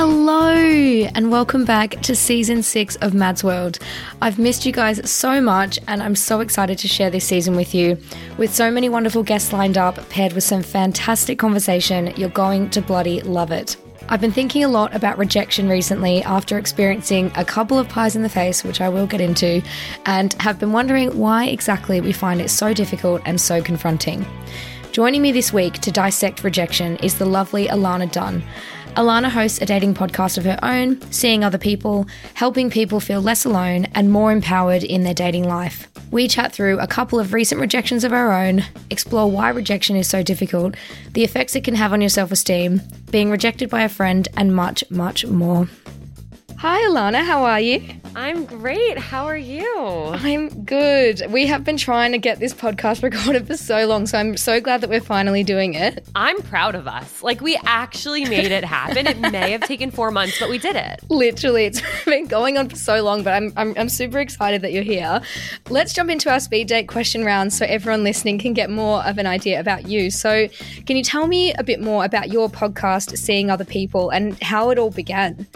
Hello, and welcome back to season six of Mads World. I've missed you guys so much, and I'm so excited to share this season with you. With so many wonderful guests lined up, paired with some fantastic conversation, you're going to bloody love it. I've been thinking a lot about rejection recently after experiencing a couple of pies in the face, which I will get into, and have been wondering why exactly we find it so difficult and so confronting. Joining me this week to dissect rejection is the lovely Ilana Dunn. Ilana hosts a dating podcast of her own, seeing other people, helping people feel less alone and more empowered in their dating life. We chat through a couple of recent rejections of our own, explore why rejection is so difficult, the effects it can have on your self esteem, being rejected by a friend, and much, much more. Hi, Ilana, how are you? I'm great. How are you? I'm good. We have been trying to get this podcast recorded for so long, so I'm so glad that we're finally doing it. I'm proud of us. Like, we actually made it happen. it may have taken four months, but we did it. Literally, it's been going on for so long, but I'm, I'm, I'm super excited that you're here. Let's jump into our speed date question round so everyone listening can get more of an idea about you. So, can you tell me a bit more about your podcast, Seeing Other People, and how it all began?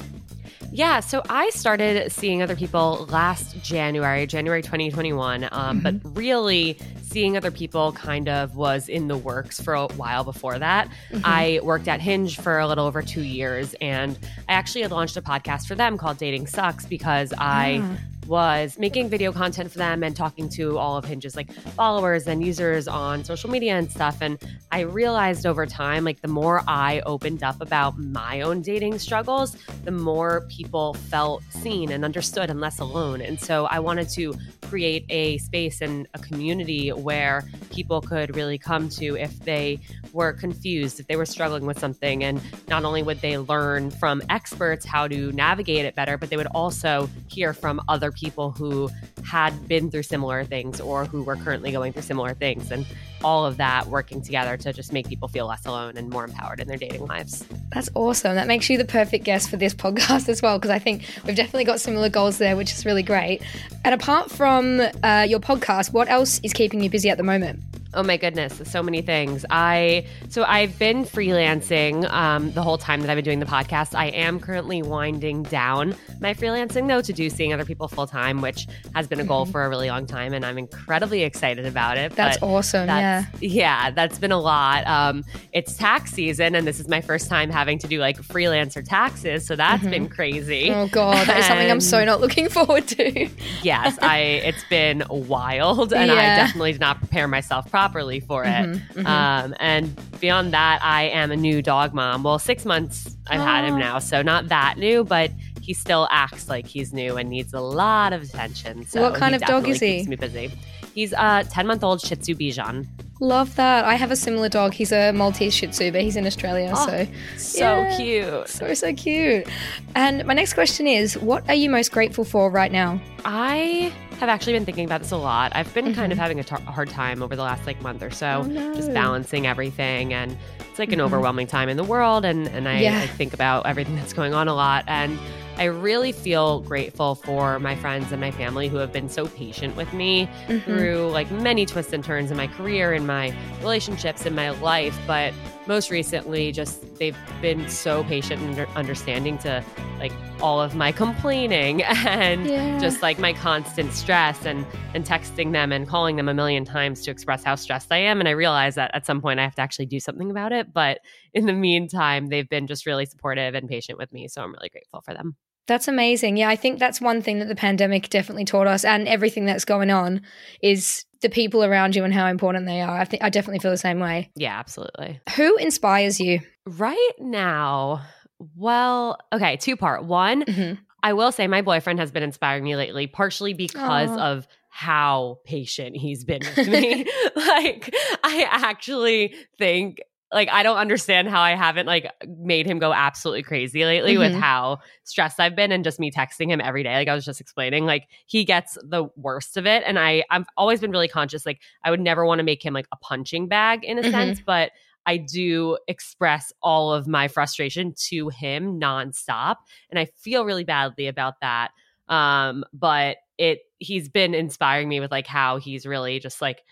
Yeah, so I started seeing other people last January, January 2021. Um, mm-hmm. But really, seeing other people kind of was in the works for a while before that. Mm-hmm. I worked at Hinge for a little over two years, and I actually had launched a podcast for them called Dating Sucks because I ah was making video content for them and talking to all of Hinge's like followers and users on social media and stuff. And I realized over time, like the more I opened up about my own dating struggles, the more people felt seen and understood and less alone. And so I wanted to create a space and a community where people could really come to if they were confused, if they were struggling with something. And not only would they learn from experts how to navigate it better, but they would also hear from other people who had been through similar things or who were currently going through similar things. And all of that working together to just make people feel less alone and more empowered in their dating lives. That's awesome. That makes you the perfect guest for this podcast as well, because I think we've definitely got similar goals there, which is really great. And apart from uh, your podcast, what else is keeping you busy at the moment? Oh my goodness, so many things. I so I've been freelancing um, the whole time that I've been doing the podcast. I am currently winding down my freelancing though to do seeing other people full time, which has been a goal mm-hmm. for a really long time, and I'm incredibly excited about it. That's awesome. That's, yeah, yeah, that's been a lot. Um, it's tax season, and this is my first time having to do like freelancer taxes, so that's mm-hmm. been crazy. Oh god, that is something I'm so not looking forward to. yes, I. It's been wild, and yeah. I definitely did not prepare myself properly properly for it. Mm-hmm, mm-hmm. Um, and beyond that, I am a new dog mom. Well, six months I've had him now, so not that new, but he still acts like he's new and needs a lot of attention. So what kind of dog is he? Keeps me busy. He's a ten month old Shih Tzu Bichon. Love that. I have a similar dog. He's a Maltese Shih Tzu, but he's in Australia. Oh, so so yeah, cute. So so cute. And my next question is, what are you most grateful for right now? I have actually been thinking about this a lot. I've been mm-hmm. kind of mm-hmm. having a, t- a hard time over the last like month or so, oh, no. just balancing everything, and it's like an mm-hmm. overwhelming time in the world, and and I, yeah. I think about everything that's going on a lot, and I really feel grateful for my friends and my family who have been so patient with me mm-hmm. through like many twists and turns in my career, in my relationships, in my life. But most recently, just they've been so patient and understanding to like all of my complaining and yeah. just like my constant stress and and texting them and calling them a million times to express how stressed I am. And I realize that at some point I have to actually do something about it. But in the meantime, they've been just really supportive and patient with me. So I'm really grateful for them. That's amazing. Yeah, I think that's one thing that the pandemic definitely taught us, and everything that's going on is the people around you and how important they are. I think I definitely feel the same way. Yeah, absolutely. Who inspires you? Right now, well, okay, two part. One, Mhm. I will say my boyfriend has been inspiring me lately, partially because Aw. of how patient he's been with me. like, I actually think like I don't understand how I haven't like made him go absolutely crazy lately with Mhm. how stressed I've been and just me texting him every day. Like I was just explaining, like he gets the worst of it. And I I've always been really conscious, like I would never want to make him like a punching bag in a Mhm. sense, but I do express all of my frustration to him nonstop. And I feel really badly about that. Um, but it he's been inspiring me with like how he's really just like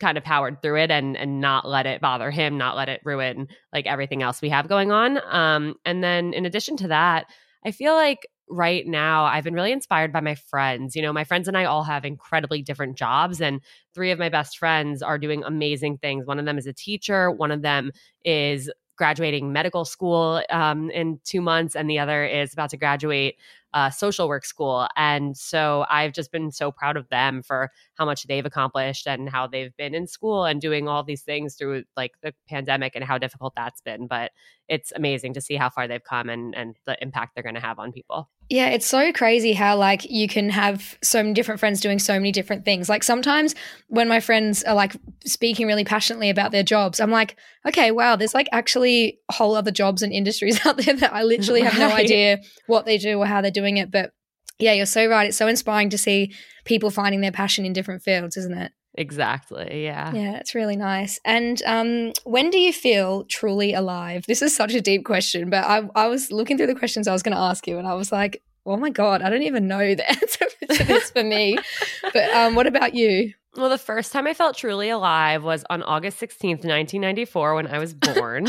kind of powered through it and and not let it bother him, not let it ruin like everything else we have going on. Um, and then in addition to that, I feel like right now I've been really inspired by my friends. You know, my friends and I all have incredibly different jobs and three of my best friends are doing amazing things. One of them is a teacher, one of them is graduating medical school um, in two months, and the other is about to graduate uh, social work school. And so I've just been so proud of them for how much they've accomplished and how they've been in school and doing all these things through like the pandemic and how difficult that's been. But it's amazing to see how far they've come and, and the impact they're going to have on people. Yeah, it's so crazy how like you can have so many different friends doing so many different things. Like sometimes when my friends are like speaking really passionately about their jobs, I'm like, okay, wow, there's like actually whole other jobs and industries out there that I literally have no idea what they do or how they're doing it. But yeah, you're so right. It's so inspiring to see people finding their passion in different fields, isn't it? Exactly. Yeah. Yeah, it's really nice. And um, when do you feel truly alive? This is such a deep question, but I, I was looking through the questions I was going to ask you, and I was like, oh my god, I don't even know the answer to this for me. but um, what about you? Well, the first time I felt truly alive was on August 16th, 1994, when I was born.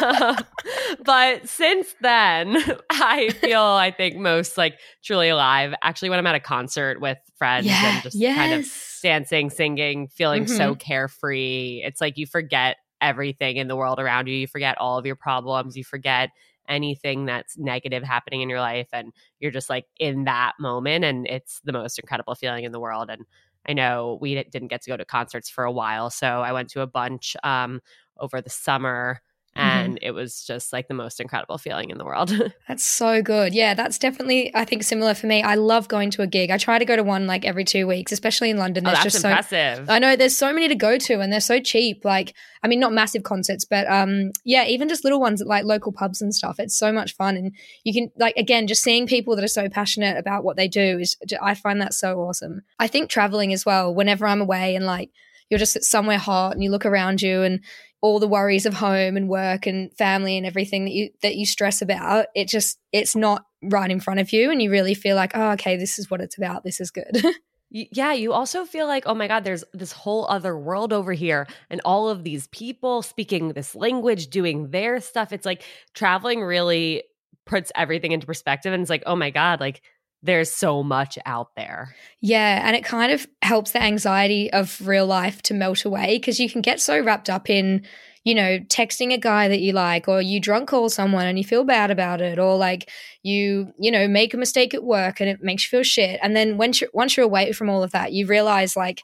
but since then, I feel, I think, most like truly alive actually when I'm at a concert with friends and just kind of dancing, singing, feeling so mm-hmm. carefree. It's like you forget everything in the world around you. You forget all of your problems. You forget anything that's negative happening in your life. And you're just like in that moment. And it's the most incredible feeling in the world. And I know we didn't get to go to concerts for a while. So I went to a bunch um, over the summer. And it was just like the most incredible feeling in the world. That's so good. Yeah, that's definitely I think similar for me. I love going to a gig. I try to go to one like every two weeks, especially in London. oh, that's just so impressive. I know there's so many to go to and they're so cheap. Like, I mean, not massive concerts, but um, yeah, even just little ones at like local pubs and stuff. It's so much fun, and you can like again, just seeing people that are so passionate about what they do is I find that so awesome. I think traveling as well. Whenever I'm away and like you're just somewhere hot and you look around you and all the worries of home and work and family and everything that you that you stress about, it just it's not right in front of you, and you really feel like, oh, okay, this is what it's about. This is good. Yeah, you also feel like, oh my God, there's this whole other world over here, and all of these people speaking this language, doing their stuff. It's like traveling really puts everything into perspective, and it's like, oh my God, like there's so much out there. Yeah, and it kind of helps the anxiety of real life to melt away because you can get so wrapped up in, you know, texting a guy that you like or you drunk call someone and you feel bad about it or like you, you know, make a mistake at work and it makes you feel shit. And then once you're, once you're away from all of that, you realize like,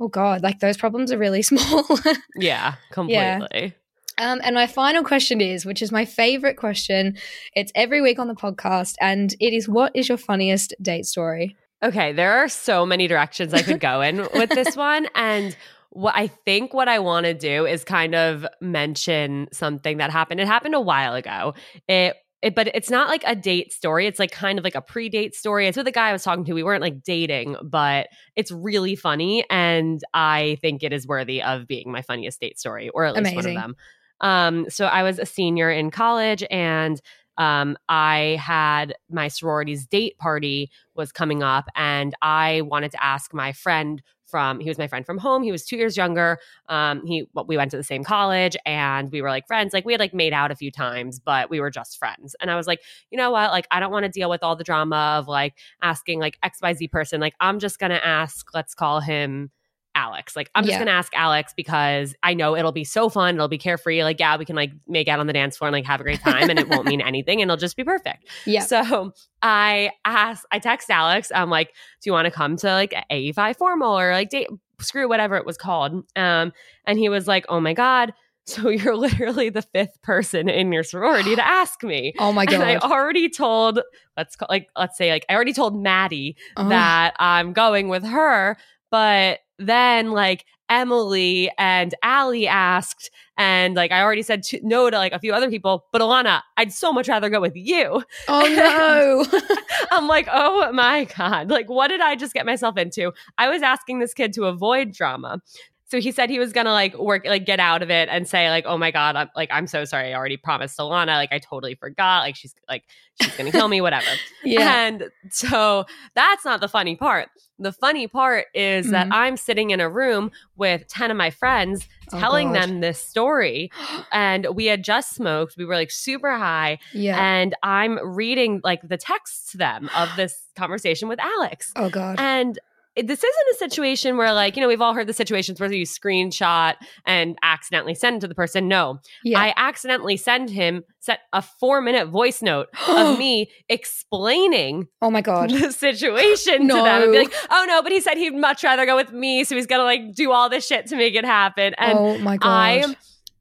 oh god, like those problems are really small. Yeah, completely. Um, and my final question is, which is my favorite question. It's every week on the podcast, and it is, "What is your funniest date story?" Okay, there are so many directions I could go in with this one. And what I think what I want to do is kind of mention something that happened. It happened a while ago. It it, but it's not like a date story. It's like kind of like a pre-date story. It's with a guy I was talking to. We weren't like dating, but it's really funny, and I think it is worthy of being my funniest date story, or at least Amazing. one of them. Um, so I was a senior in college, and um, I had my sorority's date party was coming up, and I wanted to ask my friend from he was my friend from home. He was two years younger. Um, he we went to the same college, and we were like friends. Like we had like made out a few times, but we were just friends. And I was like, you know what? Like I don't want to deal with all the drama of like asking like X Y Z person. Like I'm just gonna ask. Let's call him. Alex. Like, I'm just Yeah. going to ask Alex because I know it'll be so fun. It'll be carefree. Like, yeah, we can like make out on the dance floor and like have a great time and it won't mean anything and it'll just be perfect. Yeah. So I asked, I text Alex, I'm like, do you want to come to like AEPhi formal or like date, screw whatever it was called? Um, and he was like, oh my God. So you're literally the fifth person in your sorority to ask me. oh my And I already told, let's call, like, let's say, like, I already told Maddie Oh. that I'm going with her, but then like Emily and Allie asked, and like I already said to, no to like a few other people, but Ilana, I'd so much rather go with you. Oh no. I'm like, oh my God. Like, what did I just get myself into? I was asking this kid to avoid drama. So he said he was gonna like work, like get out of it and say, like, oh my God, I'm like, I'm so sorry. I already promised Solana. Like, I totally forgot. Like, she's like, she's gonna kill me, whatever. yeah. And so that's not the funny part. The funny part is that Mhm. I'm sitting in a room with 10 of my friends Oh, telling God. them this story. And we had just smoked. We were like super high. Yeah. And I'm reading like the texts to them of this conversation with Alex. oh god. And this isn't a situation where, like, you know, we've all heard the situations where you screenshot and accidentally send to the person. No, Yeah. I accidentally send him set a four minute voice note of me explaining oh my god. the situation to them and be No. like, oh no, but he said he'd much rather go with me, so he's gonna like do all this shit to make it happen. And oh my god. I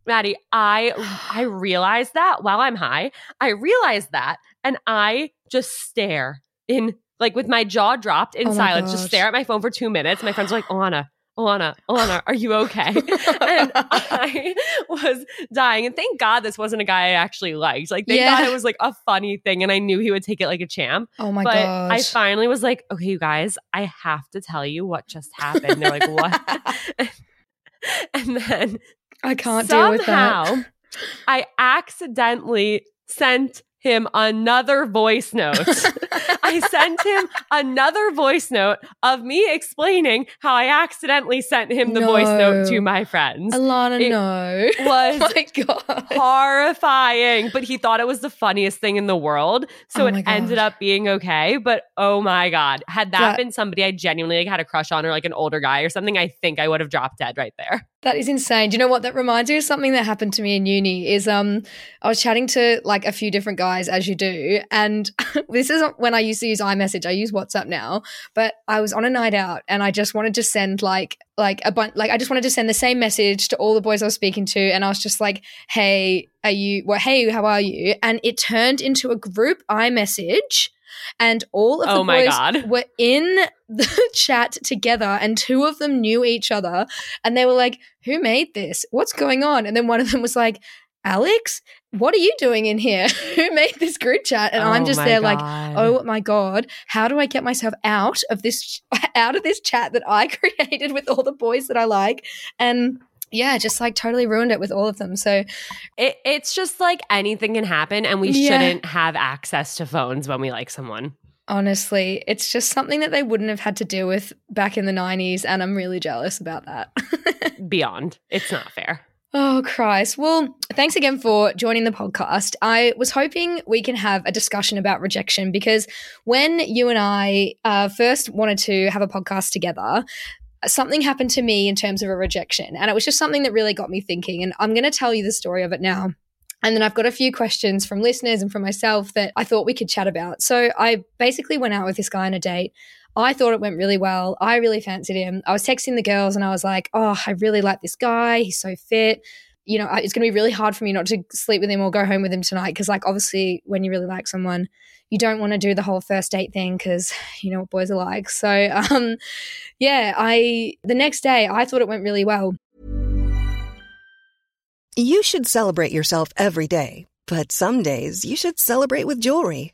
Maddie, I I realized that while I'm high. I realized that and I just stare in like with my jaw dropped in Oh silence, just stare at my phone for two minutes. My friends are like, Ilana, Ilana, Ilana, are you okay? and I was dying. And thank God this wasn't a guy I actually liked. Like they Yeah. thought it was like a funny thing and I knew he would take it like a champ. oh my but god. I finally was like, okay, you guys, I have to tell you what just happened. They're like, what? and then I can't deal with that. I accidentally sent him another voice note. I sent him another voice note of me explaining how I accidentally sent him the voice note to my friends. Ilana, It no. was oh my god. horrifying, but he thought it was the funniest thing in the world. So Oh it ended up being okay. But oh my God, had that, That- been somebody I genuinely like, had a crush on or like an older guy or something, I think I would have dropped dead right there. That is insane. Do you know what that reminds me of something that happened to me in uni is um I was chatting to like a few different guys as you do. And this isn't when I used to use iMessage. I use WhatsApp now, but I was on a night out and I just wanted to send like like a bunch like I just wanted to send the same message to all the boys I was speaking to. And I was just like, "Hey, are you well, hey, how are you?" And it turned into a group iMessage. And all of the Oh boys God. were in the chat together and two of them knew each other. And they were like who made this? What's going on? And then one of them was like alex what are you doing in here? Who made this group chat? And i'm Oh just my there like oh my god how do i get myself out of this out of this chat that i created with all the boys that i like? And yeah just like totally ruined it with all of them. So It, it's just like anything can happen, and we Yeah. shouldn't have access to phones when we like someone. honestly it's just something that they wouldn't have had to deal with back in the 90s and i'm really jealous about that. Beyond, it's not fair. Oh, Christ. Well, thanks again for joining the podcast. I was hoping we can have a discussion about rejection because when you and I uh, first wanted to have a podcast together, something happened to me in terms of a rejection. And it was just something that really got me thinking. And I'm going to tell you the story of it now. And then I've got a few questions from listeners and from myself that I thought we could chat about. So I basically went out with this guy on a date. I thought it went really well. I really fancied him. I was texting the girls and I was like, oh, I really like this guy. He's so fit. You know, it's going to be really hard for me not to sleep with him or go home with him tonight. Because, like, obviously, when you really like someone, you don't want to do the whole first date thing because you know what boys are like. So, um, yeah, I, the next day, I thought it went really well. You should celebrate yourself every day, but some days you should celebrate with jewelry.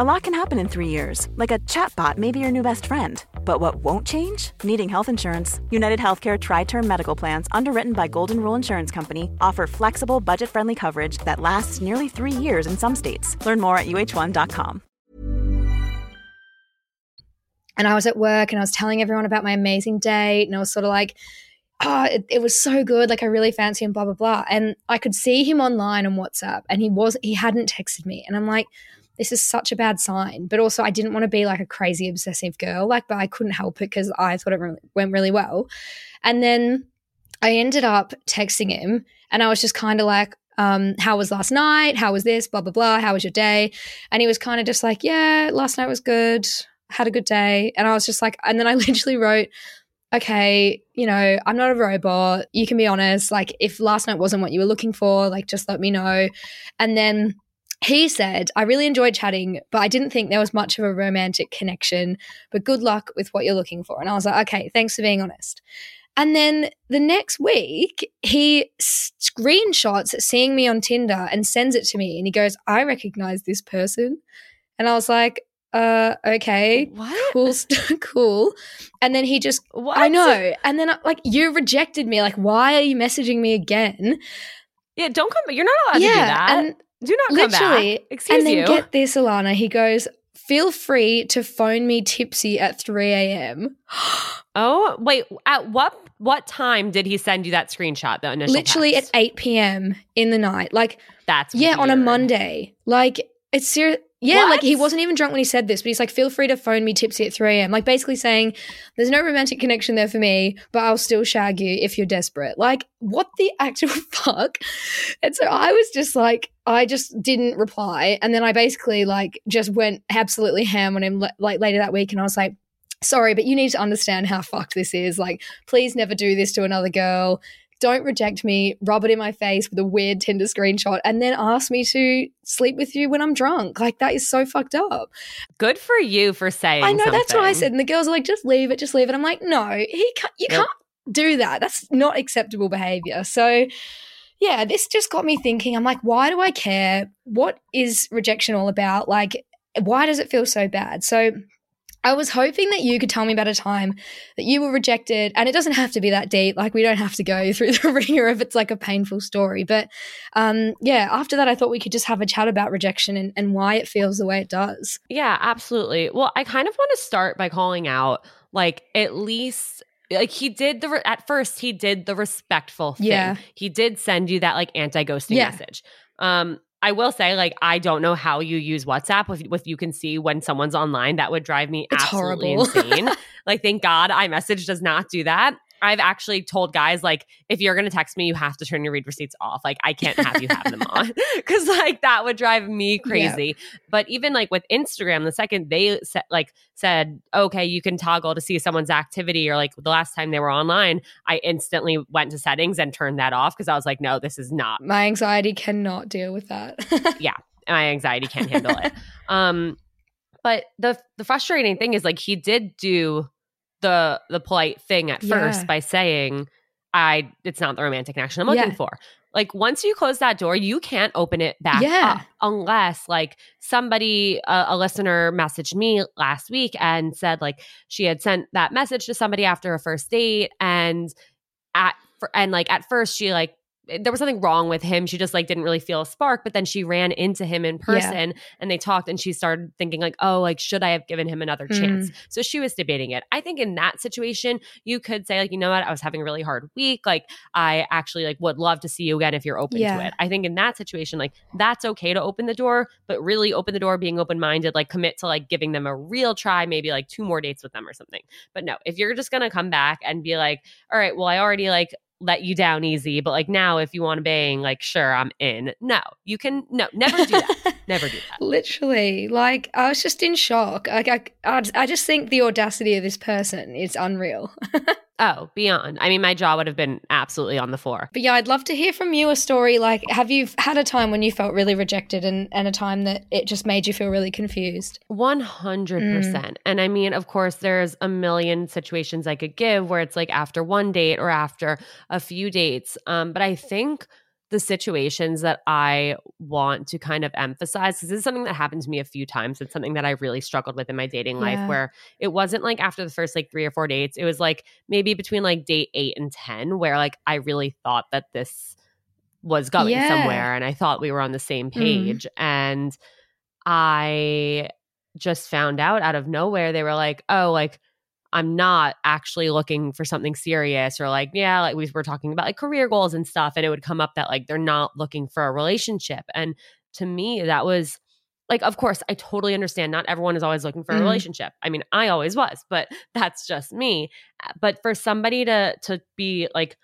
A lot can happen in three years, like a chatbot may be your new best friend. But what won't change? Needing health insurance. United Healthcare TriTerm Medical Plans, underwritten by Golden Rule Insurance Company, offer flexible, budget friendly coverage that lasts nearly three years in some states. Learn more at uh1.com. and I was at work and I was telling everyone about my amazing date and I was sort of like, oh, it, it, was so good. Like I really fancy him, blah, blah, blah. And I could see him online on WhatsApp and he was, he hadn't texted me. And I'm like, this is such a bad sign. But also I didn't want to be like a crazy obsessive girl. Like, but I couldn't help it because I thought it really, went really well. And then I ended up texting him and I was just kind of like, um, how was last night? How was this? Blah, blah, blah. How was your day? And he was kind of just like, yeah, last night was good had a good day. And I was just like, and then I literally wrote, okay, you know, I'm not a robot. You can be honest. Like, if last night wasn't what you were looking for, like, just let me know. And then he said, I really enjoyed chatting, but I didn't think there was much of a romantic connection. But good luck with what you're looking for. And I was like, okay, thanks for being honest. And then the next week, he screenshots seeing me on Tinder and sends it to me. And he goes, I recognize this person. And I was like, uh okay what cool cool and then he just what? i know and then like you rejected me like why are you messaging me again yeah don't come you're not allowed yeah, to do that and do not come literally. And then you. get this ilana. He goes feel free to phone me tipsy at 3 a.m oh wait at what what time did he send you that screenshot the initial literally text? at 8 p.m in the night. Like that's yeah weird. on a monday. Like it's serious yeah, what? like he wasn't even drunk when he said this, but he's like, feel free to phone me tipsy at 3 a.m. Like basically saying, there's no romantic connection there for me, but I'll still shag you if you're desperate. Like, what the actual fuck? And so I was just like, I just didn't reply. And then I basically like just went absolutely ham on him like later that week. And I was like, sorry, but you need to understand how fucked this is. Like, please never do this to another girl don't reject me, rub it in my face with a weird Tinder screenshot, and then ask me to sleep with you when I'm drunk. Like that is so fucked up. Good for you for saying. I know something. that's what I said, and the girls are like, just leave it, just leave it. I'm like, no, he can't. You can't do that. That's not acceptable behavior. So. Yeah, this just got me thinking. I'm like, why do I care? What is rejection all about? Like, why does it feel so bad? So, I was hoping that you could tell me about a time that you were rejected, and it doesn't have to be that deep. Like we don't have to go through the ringer if it's like a painful story. But um, yeah, after that, I thought we could just have a chat about rejection and, and why it feels the way it does. Yeah, absolutely. Well, I kind of want to start by calling out, like at least like he did the re- at first he did the respectful thing. Yeah. He did send you that like anti-ghosting Yeah. message. Um I will say like I don't know how you use WhatsApp with with you can see when someone's online that would drive me It's absolutely horrible. insane. like thank God iMessage does not do that. I've actually told guys like if you're gonna text me, you have to turn your read receipts off. Like I can't have you have them on because like that would drive me crazy. But even like with Instagram, the second they set, like said, okay, you can toggle to see someone's activity, or like the last time they were online, I instantly went to settings and turned that off because I was like, no, this is not My anxiety cannot deal with that. Yeah, my anxiety can't handle it. Um, but the the frustrating thing is like he did do the the polite thing at Yeah. first by saying, "I it's not the romantic connection I'm looking Yeah. for." Like once you close that door, you can't open it back Yeah. up unless like somebody a, a listener messaged me last week and said like she had sent that message to somebody after a first date and at for, and like at first she like there was something wrong with him. She just like didn't really feel a spark, but then she ran into him in person yeah. and they talked and she started thinking like, "Oh, like should I have given him another mm. chance?" So she was debating it. I think in that situation, you could say like, "You know what? I was having a really hard week. Like I actually like would love to see you again if you're open yeah. to it." I think in that situation like that's okay to open the door, but really open the door being open-minded, like commit to like giving them a real try, maybe like two more dates with them or something. But no, if you're just going to come back and be like, "All right, well I already like let you down easy, but like now if you want to bang, like sure, I'm in. No, you can no, never do that. never do that. Literally, like I was just in shock. Like I, I, I just think the audacity of this person is unreal. Oh, beyond. I mean, my jaw would have been absolutely on the floor. But yeah, I'd love to hear from you a story. Like, have you had a time when you felt really rejected and, and a time that it just made you feel really confused? 100%. Mm. And I mean, of course, there's a million situations I could give where it's like after one date or after a few dates. Um, but I think the situations that I want to kind of emphasize because this is something that happened to me a few times. It's something that I really struggled with in my dating yeah. life where it wasn't like after the first like three or four dates. It was like maybe between like date eight and 10, where like I really thought that this was going yeah. somewhere and I thought we were on the same mm-hmm. page. Mm. And I just found out out of nowhere, they were like, oh, like, I'm not actually looking for something serious or like, yeah, like we were talking about like career goals and stuff. And it would come up that like they're not looking for a relationship. And to me, that was like, of course, I totally understand. Not everyone is always looking for a mm-hmm. relationship. I mean, I always was, but that's just me. But for somebody to to be like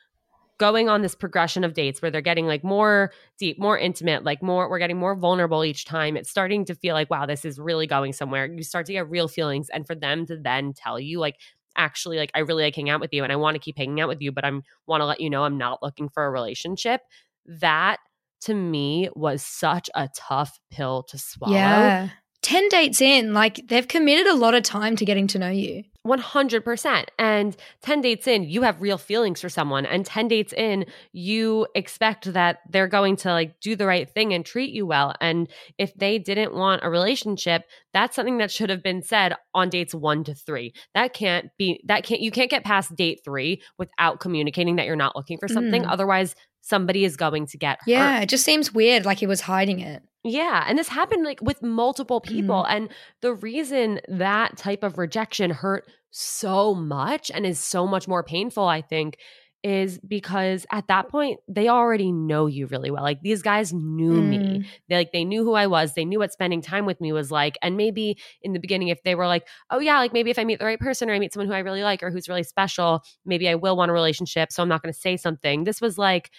going on this progression of dates where they're getting like more deep, more intimate, like more, we're getting more vulnerable each time. It's starting to feel like, wow, this is really going somewhere. You start to get real feelings. And for them to then tell you, like, actually, like, I really like hanging out with you and I want to keep hanging out with you, but I'm want to let you know I'm not looking for a relationship. That to me was such a tough pill to swallow. Yeah. 10 dates in, like they've committed a lot of time to getting to know you. 100%. And 10 dates in, you have real feelings for someone. And 10 dates in, you expect that they're going to like do the right thing and treat you well. And if they didn't want a relationship, that's something that should have been said on dates one to three. That can't be, that can't, you can't get past date three without communicating that you're not looking for something. Mm. Otherwise, somebody is going to get hurt. Yeah, it just seems weird like he was hiding it. Yeah, and this happened like with multiple people mm. and the reason that type of rejection hurt so much and is so much more painful I think is because at that point they already know you really well. Like these guys knew mm. me. They like they knew who I was. They knew what spending time with me was like. And maybe in the beginning if they were like, "Oh yeah, like maybe if I meet the right person or I meet someone who I really like or who's really special, maybe I will want a relationship, so I'm not going to say something." This was like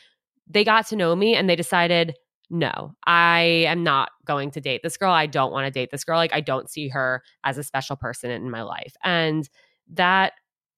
they got to know me and they decided no, I am not going to date this girl. I don't want to date this girl. Like, I don't see her as a special person in my life. And that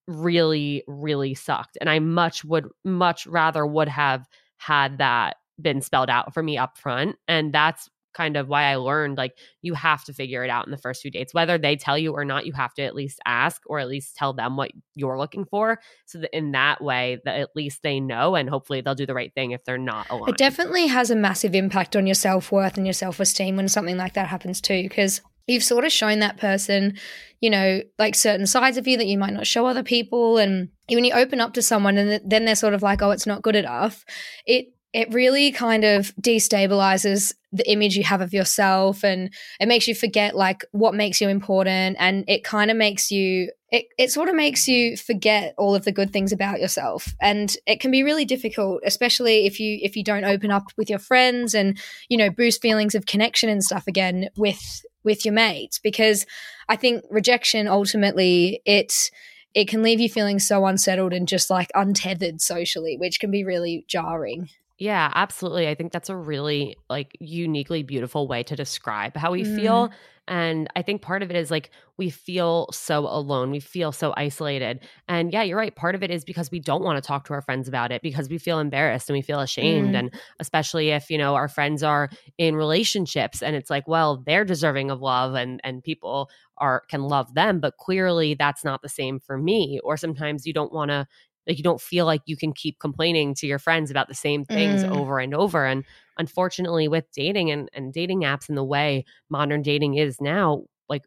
really, really sucked. And I much would, much rather would have had that been spelled out for me up front. And that's kind of why I learned like you have to figure it out in the first few dates. Whether they tell you or not, you have to at least ask or at least tell them what you're looking for. So that in that way that at least they know and hopefully they'll do the right thing if they're not aligned. It definitely has a massive impact on your self-worth and your self-esteem when something like that happens too. Because you've sort of shown that person, you know, like certain sides of you that you might not show other people. And when you open up to someone and then they're sort of like, oh, it's not good enough, it it really kind of destabilizes the image you have of yourself and it makes you forget like what makes you important and it kind of makes you it, it sort of makes you forget all of the good things about yourself. And it can be really difficult especially if you if you don't open up with your friends and you know boost feelings of connection and stuff again with with your mates because i think rejection ultimately it it can leave you feeling so unsettled and just like untethered socially which can be really jarring yeah, absolutely. I think that's a really like uniquely beautiful way to describe how we mm. feel. And I think part of it is like we feel so alone. We feel so isolated. And yeah, you're right. Part of it is because we don't want to talk to our friends about it because we feel embarrassed and we feel ashamed. Mm. And especially if, you know, our friends are in relationships and it's like, well, they're deserving of love and and people are can love them, but clearly that's not the same for me. Or sometimes you don't want to like you don't feel like you can keep complaining to your friends about the same things mm. over and over and unfortunately with dating and, and dating apps and the way modern dating is now like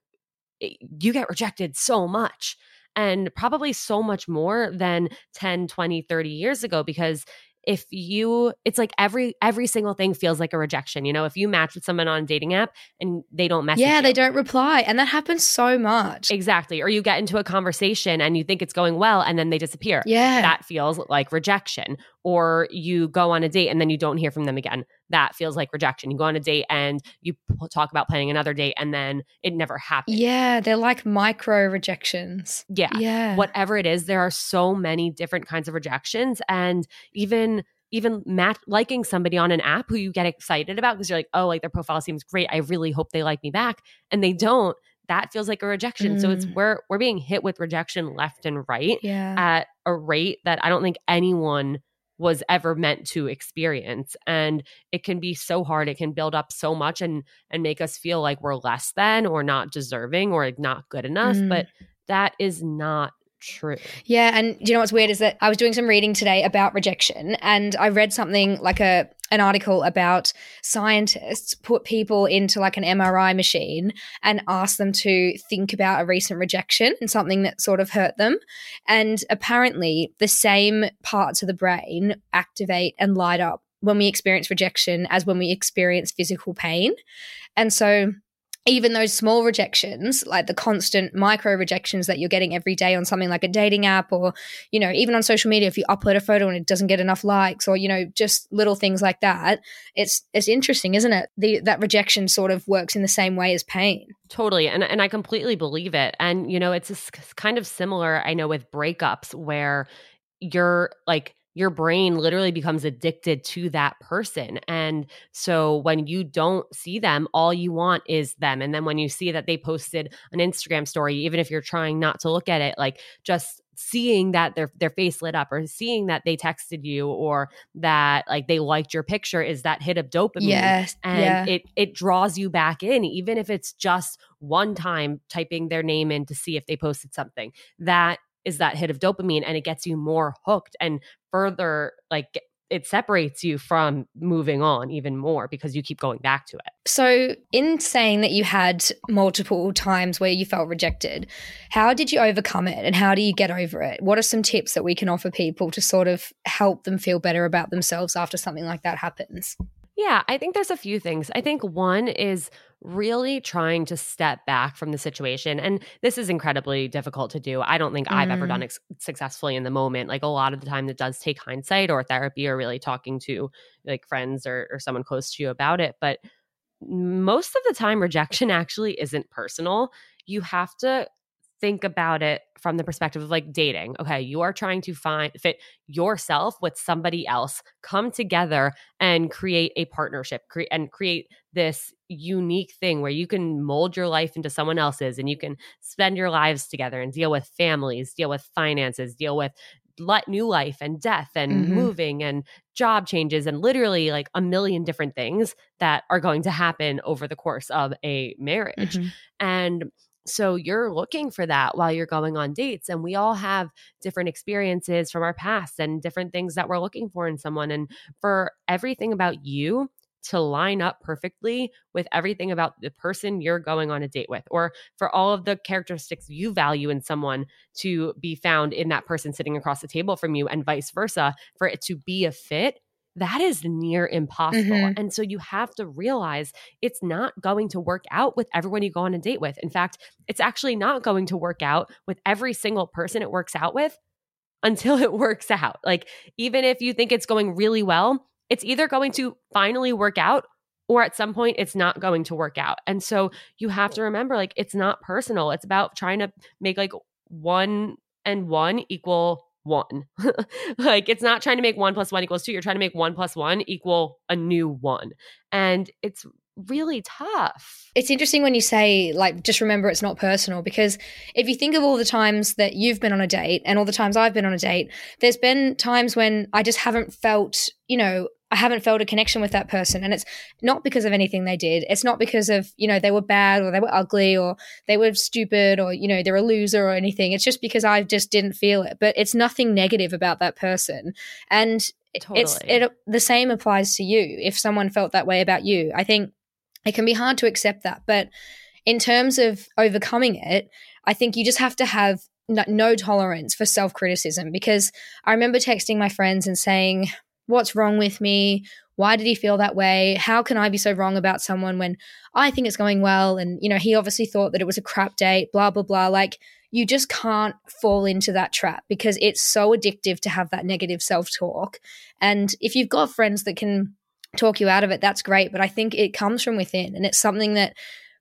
it, you get rejected so much and probably so much more than 10 20 30 years ago because if you it's like every every single thing feels like a rejection you know if you match with someone on a dating app and they don't message yeah you. they don't reply and that happens so much. Exactly or you get into a conversation and you think it's going well and then they disappear. Yeah. That feels like rejection or you go on a date and then you don't hear from them again. That feels like rejection. You go on a date and you talk about planning another date and then it never happens. Yeah they're like micro rejections. Yeah. Yeah. Whatever it is there are so many different kinds of rejections and even even liking somebody on an app who you get excited about because you're like oh like their profile seems great. I really hope they like me back. And they don't. That feels like a rejection. Mm. so it's we're we're being hit with rejection left and right yeah. at a rate that i don't think anyone was ever meant to experience and it can be so hard it can build up so much and and make us feel like we're less than or not deserving or not good enough Mm. but that is not true. Yeah, and you know what's weird is that I was doing some reading today about rejection, and I read something like a an article about scientists put people into like an MRI machine and ask them to think about a recent rejection and something that sort of hurt them, and apparently the same parts of the brain activate and light up when we experience rejection as when we experience physical pain, and so even those small rejections, like the constant micro rejections that you're getting every day on something like a dating app or, you know, even on social media, if you upload a photo and it doesn't get enough likes or, you know, just little things like that, it's it's interesting, isn't it? The that rejection sort of works in the same way as pain. Totally. And and I completely believe it. And you know, it's kind of similar I know with breakups where you're like your brain literally becomes addicted to that person. And so when you don't see them, all you want is them. And then when you see that they posted an Instagram story, even if you're trying not to look at it, like just seeing that their their face lit up or seeing that they texted you or that like they liked your picture is that hit of dopamine Yes. and yeah. it it draws you back in even if it's just one time typing their name in to see if they posted something that is that hit of dopamine and it gets you more hooked and further like it separates you from moving on even more because you keep going back to it So, in saying that you had multiple times where you felt rejected, how did you overcome it and how do you get over it? What are some tips that we can offer people to sort of help them feel better about themselves after something like that happens? Yeah, I think there's a few things. I think one is really trying to step back from the situation. And this is incredibly difficult to do. I don't think I've ever Mm. done ex- successfully in the moment. Like a lot of the time, it does take hindsight or therapy or really talking to like friends or, or someone close to you about it. But most of the time, rejection actually isn't personal. You have to think about it from the perspective of like dating. Okay, you are trying to find fit yourself with somebody else, come together and create a partnership, create and create this unique thing where you can mold your life into someone else's and you can spend your lives together and deal with families, deal with finances, deal with li- new life and death and Mhm. moving and job changes and literally like a million different things that are going to happen over the course of a marriage. Mm-hmm. And so you're looking for that while you're going on dates. And we all have different experiences from our past and different things that we're looking for in someone. And for everything about you to line up perfectly with everything about the person you're going on a date with, or for all of the characteristics you value in someone to be found in that person sitting across the table from you, and vice versa, for it to be a fit. That is near impossible. Mhm. And so you have to realize it's not going to work out with everyone you go on a date with. In fact, it's actually not going to work out with every single person it works out with until it works out. Like, even if you think it's going really well, it's either going to finally work out or at some point it's not going to work out. And so you have to remember like, it's not personal. It's about trying to make like one and one equal one. like, it's not trying to make one plus one equals two. You're trying to make one plus one equal a new one. And it's really tough. It's interesting when you say, like, just remember it's not personal because if you think of all the times that you've been on a date and all the times I've been on a date, there's been times when I just haven't felt, you know, I haven't felt a connection with that person. And it's not because of anything they did. It's not because of, you know, they were bad or they were ugly or they were stupid or, you know, they're a loser or anything. It's just because I just didn't feel it. But it's nothing negative about that person. And it- it's it the same applies to you if someone felt that way about you. I think it can be hard to accept that. But in terms of overcoming it, I think you just have to have no, no tolerance for self criticism because I remember texting my friends and saying, what's wrong with me? Why did he feel that way? How can I be so wrong about someone when I think it's going well? And, you know, he obviously thought that it was a crap date, blah, blah, blah. Like, you just can't fall into that trap because it's so addictive to have that negative self talk. And if you've got friends that can talk you out of it, that's great. But I think it comes from within and it's something that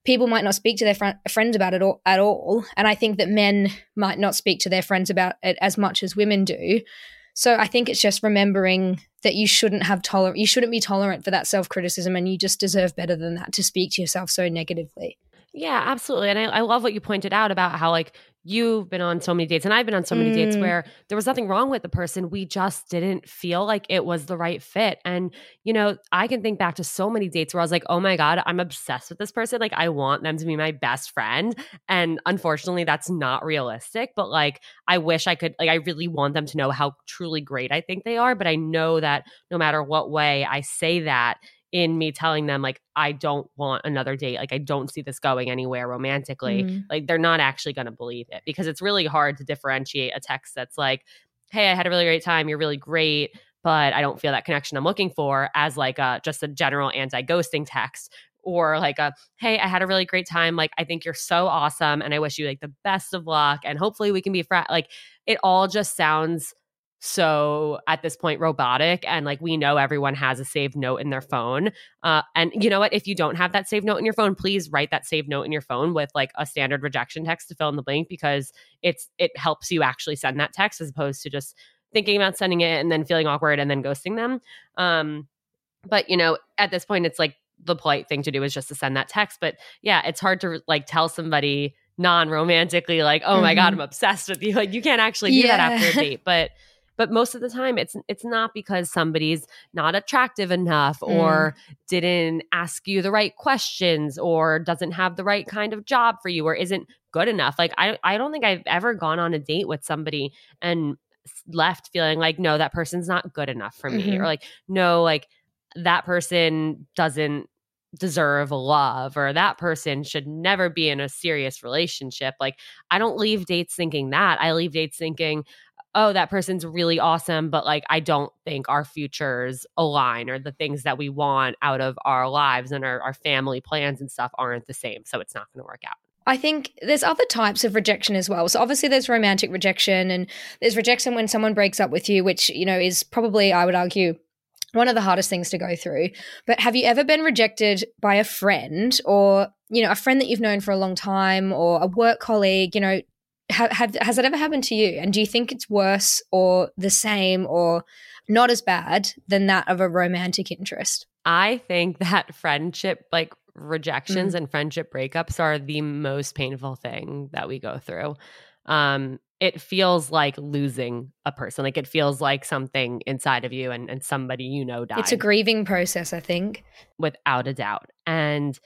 people might not speak to their fr- friends about it all, at all. And I think that men might not speak to their friends about it as much as women do. So I think it's just remembering that you shouldn't have tolerant you shouldn't be tolerant for that self-criticism and you just deserve better than that to speak to yourself so negatively. Yeah, absolutely. And I, I love what you pointed out about how like you've been on so many dates and I've been on so many mm. dates where there was nothing wrong with the person. We just didn't feel like it was the right fit. And, you know, I can think back to so many dates where I was like, oh my God, I'm obsessed with this person. Like, I want them to be my best friend. And unfortunately, that's not realistic. But like, I wish I could, like, I really want them to know how truly great I think they are. But I know that no matter what way I say that, in me telling them like I don't want another date, like I don't see this going anywhere romantically, mm. like they're not actually going to believe it because it's really hard to differentiate a text that's like, "Hey, I had a really great time. You're really great." But I don't feel that connection I'm looking for as like a just a general anti-ghosting text or like a hey i had a really great time like i think you're so awesome and i wish you like the best of luck and hopefully we can be friends like it all just sounds so at this point robotic and like we know everyone has a saved note in their phone uh, and you know what if you don't have that saved note in your phone please write that saved note in your phone with like a standard rejection text to fill in the blank because it's it helps you actually send that text as opposed to just thinking about sending it and then feeling awkward and then ghosting them um but you know at this point it's like the polite thing to do is just to send that text but yeah it's hard to like tell somebody non-romantically like oh mm-hmm. my god mm-hmm. i'm obsessed with you like you can't actually do yeah. that after a date but but most of the time it's it's not because somebody's not attractive enough mm. or didn't ask you the right questions or doesn't have the right kind of job for you or isn't good enough like i i don't think i've ever gone on a date with somebody and left feeling like no that person's not good enough for me mm-hmm. or like no like that person doesn't deserve love or that person should never be in a serious relationship. Like, I don't leave dates thinking that. I leave dates thinking, oh, that person's really awesome, but like I don't think our futures align or the things that we want out of our lives and our, our family plans and stuff aren't the same. So it's not going to work out. I think there's other types of rejection as well. So obviously there's romantic rejection and there's rejection when someone breaks up with you, which, you know, is probably, I would argue, one of the hardest things to go through. But have you ever been rejected by a friend or, you know, a friend that you've known for a long time or a work colleague, you know, have, have, has that ever happened to you? And do you think it's worse or the same or not as bad than that of a romantic interest? I think that friendship, like rejections mm. and friendship breakups, are the most painful thing that we go through. Um, it feels like losing a person. Like it feels like something inside of you and, and somebody you know died. It's a grieving process, I think. Without a doubt. And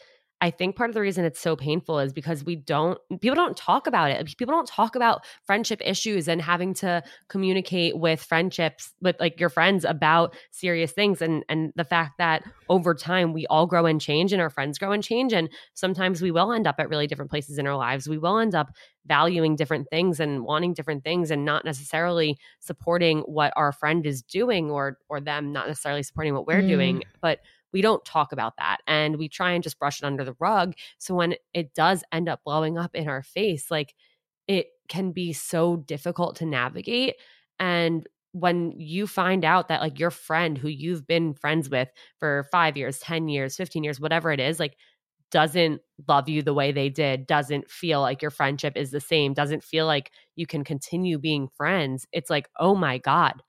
I think part of the reason it's so painful is because we don't, people don't talk about it. People don't talk about friendship issues and having to communicate with friendships, with like your friends about serious things. And, and the fact that over time we all grow and change and our friends grow and change. And sometimes we will end up at really different places in our lives. We will end up valuing different things and wanting different things and not necessarily supporting what our friend is doing or, or them not necessarily supporting what we're mm. doing. But we don't talk about that and we try and just brush it under the rug so when it does end up blowing up in our face like it can be so difficult to navigate and when you find out that like your friend who you've been friends with for 5 years 10 years 15 years whatever it is like doesn't love you the way they did, doesn't feel like your friendship is the same, doesn't feel like you can continue being friends, it's like, oh my God,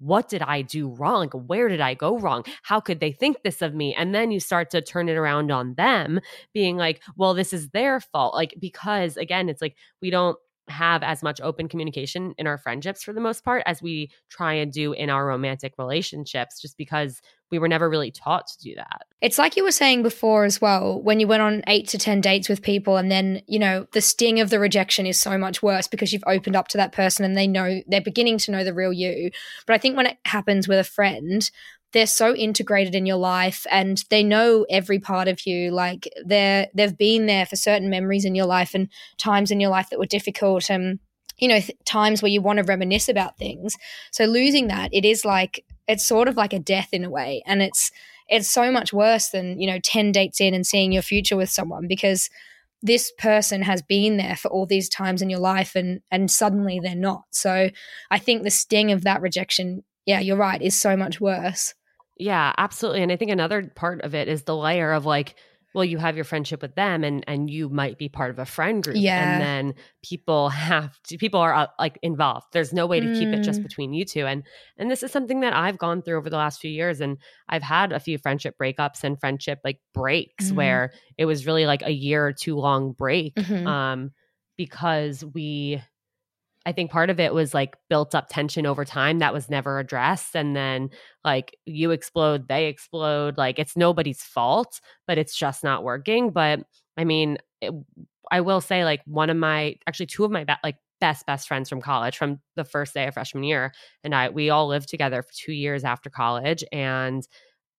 what did I do wrong? Where did I go wrong? How could they think this of me? And then you start to turn it around on them, being like, well, this is their fault. Like, because again, it's like we don't have as much open communication in our friendships for the most part as we try and do in our romantic relationships, just because we were never really taught to do that. It's like you were saying before as well, when you went on eight to 10 dates with people, and then, you know, the sting of the rejection is so much worse because you've opened up to that person and they know they're beginning to know the real you. But I think when it happens with a friend, they're so integrated in your life and they know every part of you like they're they've been there for certain memories in your life and times in your life that were difficult and you know th- times where you want to reminisce about things so losing that it is like it's sort of like a death in a way. And it's it's so much worse than you know 10 dates in and seeing your future with someone because this person has been there for all these times in your life and and suddenly they're not. So i think the sting of that rejection yeah you're right is so much worse. Yeah absolutely. And i think another part of it is the layer of like well you have your friendship with them and and you might be part of a friend group Yeah. and then people have to people are uh, like involved there's no way to keep it just Mm. between you two and and this is something that i've gone through over the last few years and i've had a few friendship breakups and friendship like breaks Mhm. where it was really like a year or two long break Mhm. um because we I think part of it was like built up tension over time that was never addressed. And then like you explode, they explode. Like it's nobody's fault, but it's just not working. But I mean, it, I will say like one of my, actually two of my be- like best, best friends from college from the first day of freshman year. And I, we all lived together for two years after college. And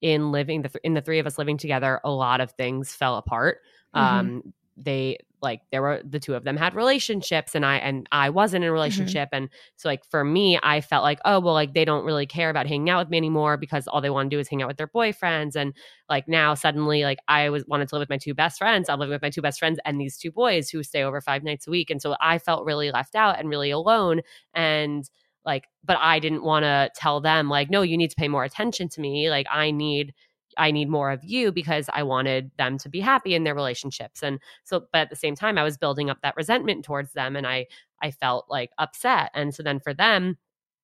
in living the, th- in the three of us living together, a lot of things fell apart. Mhm. Um, they like there were the two of them had relationships and I and I wasn't in a mm-hmm. relationship. And so like for me I felt like oh well like they don't really care about hanging out with me anymore because all they want to do is hang out with their boyfriends. And like now suddenly like I was wanted to live with my two best friends. I'm living with my two best friends and these two boys who stay over 5 nights a week. And so I felt really left out and really alone. And like but I didn't want to tell them like no you need to pay more attention to me. Like I need I need more of you because I wanted them to be happy in their relationships. And so, but at the same time, I was building up that resentment towards them and I, I felt like upset. And so then for them,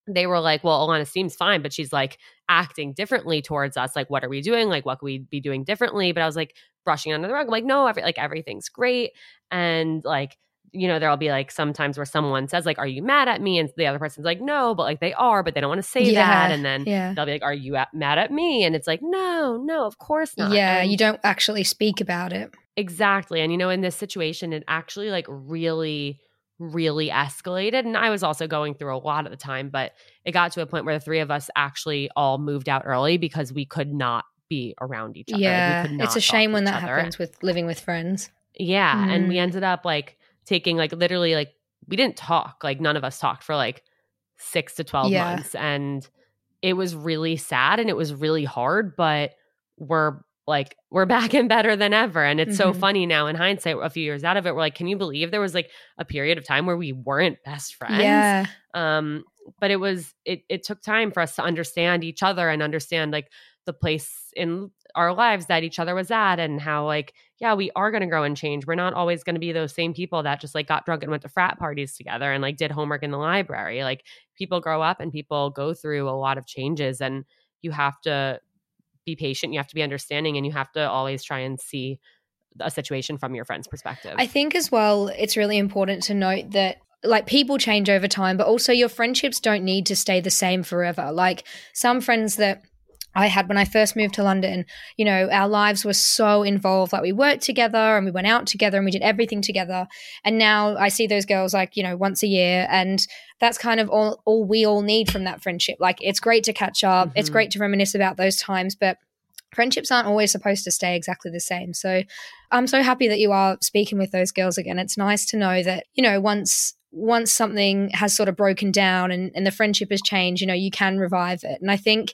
they were like, well, Ilana seems fine, but she's like acting differently towards us. Like, what are we doing? Like, what could we be doing differently? But I was like brushing under the rug. I'm like, no, every, like everything's great. And like, you know, there'll be like sometimes where someone says, like, are you mad at me? And the other person's like, no, but like they are, but they don't want to say Yeah, that. And then yeah they'll be like, "Are you at, mad at me?" And it's like, "No, no, of course not." yeah And- you don't actually speak about it exactly. And you know, in this situation, it actually like really, really escalated. And I was also going through a lot at the time, but it got to a point where the three of us actually all moved out early because we could not be around each other. Yeah it's a shame when that other. happens with living with friends Yeah, and we Mm. ended up like taking like literally like we didn't talk. Like none of us talked for like 6 to 12 Yeah. months and it was really sad and it was really hard, but we're like we're back and better than ever and it's so Mhm. funny now in hindsight a few years out of it we're like can you believe there was like a period of time where we weren't best friends yeah um but it was it it took time for us to understand each other and understand like the place in our lives that each other was at and how like yeah we are going to grow and change. We're not always going to be those same people that just like got drunk and went to frat parties together and like did homework in the library. Like people grow up and people go through a lot of changes and you have to be patient you have to be understanding and you have to always try and see a situation from your friend's perspective. I think as well, it's really important to note that like people change over time, but also your friendships don't need to stay the same forever. Like some friends that I had when I first moved to London, you know, our lives were so involved. Like we worked together and we went out together and we did everything together. And now I see those girls like, you know, once a year. And that's kind of all, all we all need from that friendship. Like it's great to catch up, it's Mhm. great to reminisce about those times, but friendships aren't always supposed to stay exactly the same. So I'm so happy that you are speaking with those girls again. It's nice to know that, you know, once once something has sort of broken down and, and the friendship has changed, you know, you can revive it. And I think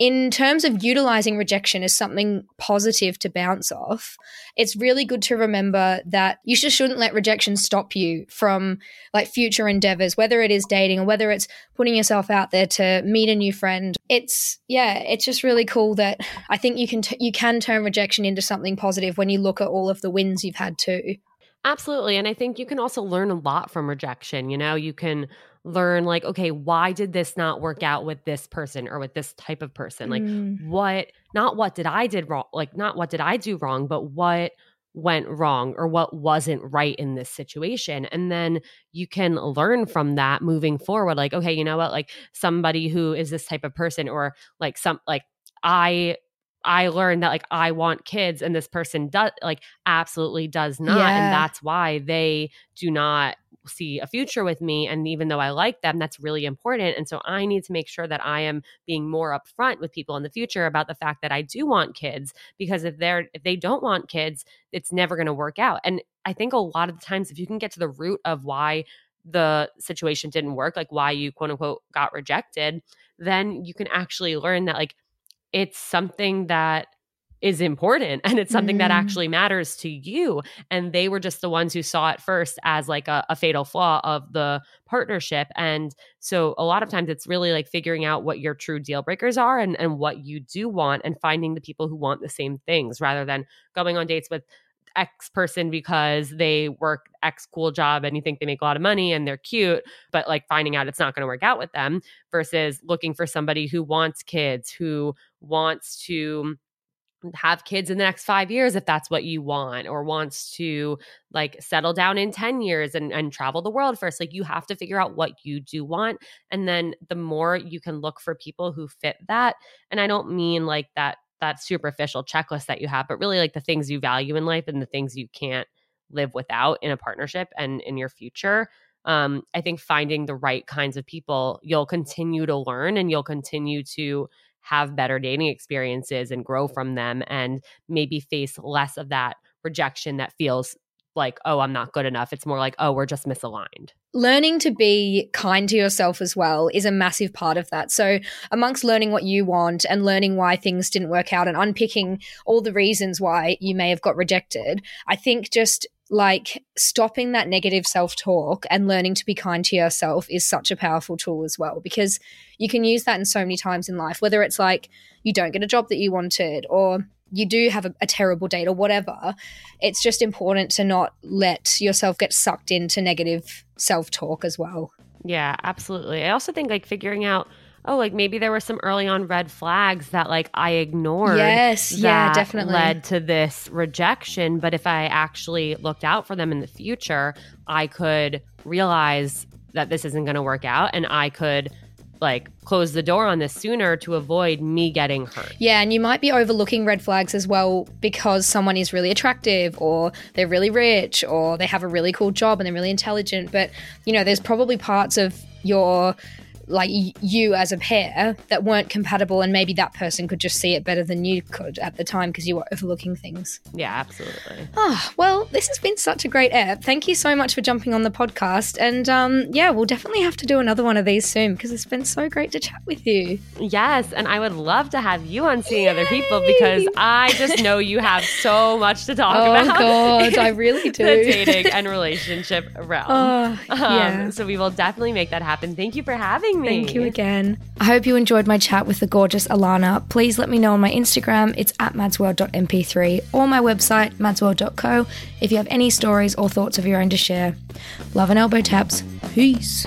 in terms of utilizing rejection as something positive to bounce off, it's really good to remember that you just shouldn't let rejection stop you from like future endeavors, whether it is dating or whether it's putting yourself out there to meet a new friend. It's yeah, it's just really cool that I think you can t- you can turn rejection into something positive when you look at all of the wins you've had too. Absolutely. And I think you can also learn a lot from rejection. You know, you can learn, like, okay, why did this not work out with this person or with this type of person? Like, Mm. what, not what did I did wrong, like, not what did I do wrong, but what went wrong or what wasn't right in this situation. And then you can learn from that moving forward. Like, okay, you know what? Like, somebody who is this type of person or like some, like, I, I learned that like I want kids and this person does like absolutely does not Yeah. and that's why they do not see a future with me and even though I like them that's really important and so I need to make sure that I am being more upfront with people in the future about the fact that I do want kids because if they're if they don't want kids it's never going to work out and I think a lot of the times if you can get to the root of why the situation didn't work like why you quote unquote got rejected then you can actually learn that like it's something that is important and it's something mm. that actually matters to you. And they were just the ones who saw it first as like a, a, fatal flaw of the partnership. And so a lot of times it's really like figuring out what your true deal breakers are and, and what you do want and finding the people who want the same things rather than going on dates with X person because they work X cool job and you think they make a lot of money and they're cute, but like finding out it's not going to work out with them versus looking for somebody who wants kids, who wants to have kids in the next five years if that's what you want or wants to like settle down in 10 years and, and travel the world first like you have to figure out what you do want and then the more you can look for people who fit that and i don't mean like that that superficial checklist that you have but really like the things you value in life and the things you can't live without in a partnership and in your future um, i think finding the right kinds of people you'll continue to learn and you'll continue to have better dating experiences and grow from them and maybe face less of that rejection that feels like, oh, I'm not good enough. It's more like, oh, we're just misaligned. Learning to be kind to yourself as well is a massive part of that. So, amongst learning what you want and learning why things didn't work out and unpicking all the reasons why you may have got rejected, I think just like stopping that negative self talk and learning to be kind to yourself is such a powerful tool as well because you can use that in so many times in life, whether it's like you don't get a job that you wanted or you do have a, a terrible date or whatever. It's just important to not let yourself get sucked into negative self talk as well. Yeah, absolutely. I also think like figuring out oh, like maybe there were some early on red flags that like I ignored. Yes, yeah, definitely. Led to this rejection. But if I actually looked out for them in the future, I could realize that this isn't going to work out and I could like close the door on this sooner to avoid me getting hurt. Yeah, and you might be overlooking red flags as well because someone is really attractive or they're really rich or they have a really cool job and they're really intelligent, but you know, there's probably parts of your like you as a pair that weren't compatible and maybe that person could just see it better than you could at the time because you were overlooking things. Yeah absolutely. Oh well this has been such a great app. Thank you so much for jumping on the podcast and um, yeah we'll definitely have to do another one of these soon because it's been so great to chat with you. Yes and i would love to have you on seeing Yay! other people because i just know you have so much to talk about. oh, about. God i really do. the dating and relationship realm. Oh, yeah. Um, so we will definitely make that happen. Thank you for having me. Thank you again. I hope you enjoyed my chat with the gorgeous Ilana. Please let me know on my Instagram. It's at madsworld.mp3 or my website, madsworld.co, if you have any stories or thoughts of your own to share. Love and elbow taps. Peace.